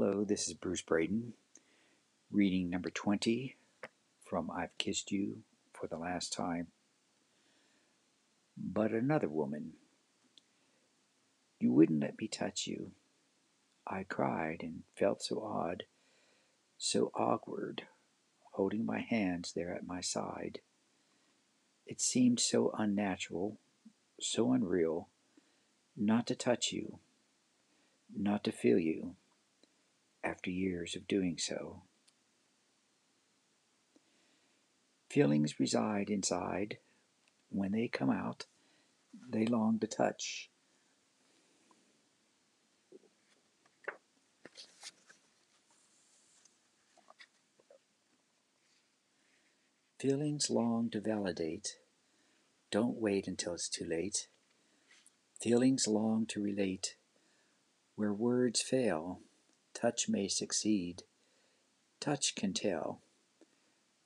Hello, this is Bruce Braden, reading number 20 from I've Kissed You for the Last Time. But another woman. You wouldn't let me touch you. I cried and felt so odd, so awkward, holding my hands there at my side. It seemed so unnatural, so unreal, not to touch you, not to feel you after years of doing so. Feelings reside inside. When they come out, they long to touch. Feelings long to validate. Don't wait until it's too late. Feelings long to relate. Where words fail, touch may succeed. Touch can tell.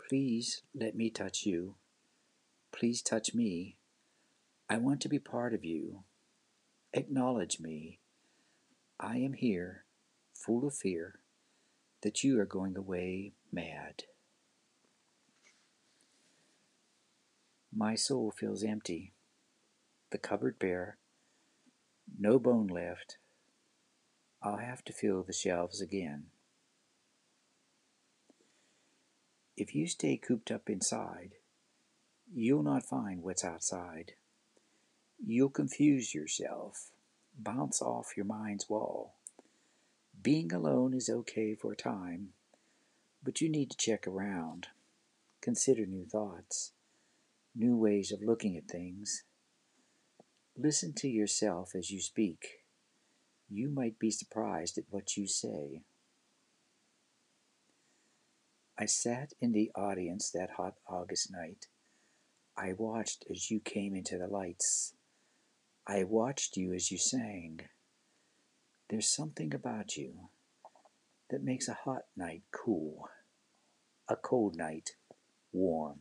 Please let me touch you. Please touch me. I want to be part of you. Acknowledge me. I am here, full of fear that you are going away mad. My soul feels empty, the cupboard bare, no bone left. I'll have to fill the shelves again. If you stay cooped up inside, you'll not find what's outside. You'll confuse yourself, bounce off your mind's wall. Being alone is okay for a time, but you need to check around, consider new thoughts new ways of looking at things. Listen to yourself as you speak. You might be surprised at what you say. I sat in the audience that hot August night. I watched as you came into the lights. I watched you as you sang. There's something about you that makes a hot night cool, a cold night warm.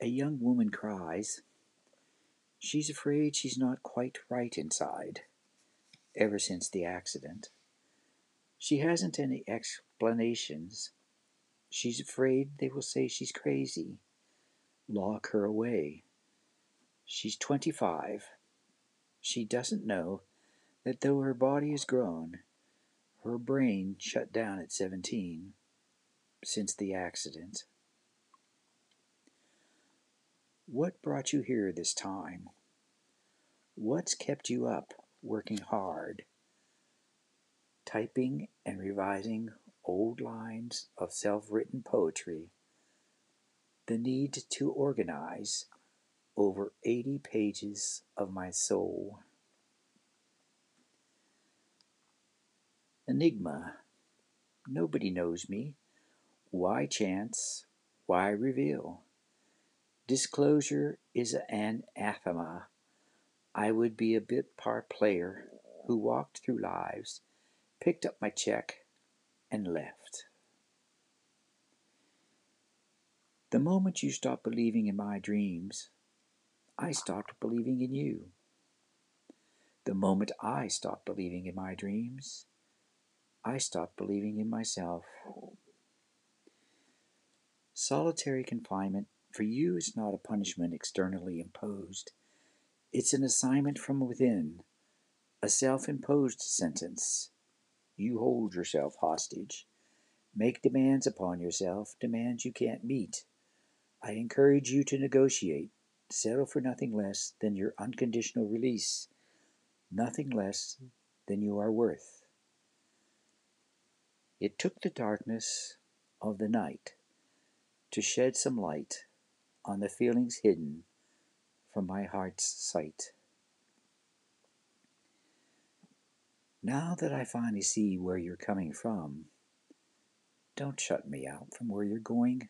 A young woman cries. She's afraid she's not quite right inside, ever since the accident. She hasn't any explanations. She's afraid they will say she's crazy, lock her away. She's 25. She doesn't know that though her body is grown, her brain shut down at 17 since the accident. What brought you here this time? What's kept you up working hard? Typing and revising old lines of self written poetry. The need to organize over 80 pages of my soul. Enigma. Nobody knows me. Why chance? Why reveal? Disclosure is an anathema. I would be a bit part player who walked through lives, picked up my check, and left. The moment you stopped believing in my dreams, I stopped believing in you. The moment I stopped believing in my dreams, I stopped believing in myself. Solitary confinement for you, it's not a punishment externally imposed. It's an assignment from within, a self imposed sentence. You hold yourself hostage. Make demands upon yourself, demands you can't meet. I encourage you to negotiate. Settle for nothing less than your unconditional release, nothing less than you are worth. It took the darkness of the night to shed some light on the feelings hidden from my heart's sight. Now that I finally see where you're coming from, don't shut me out from where you're going.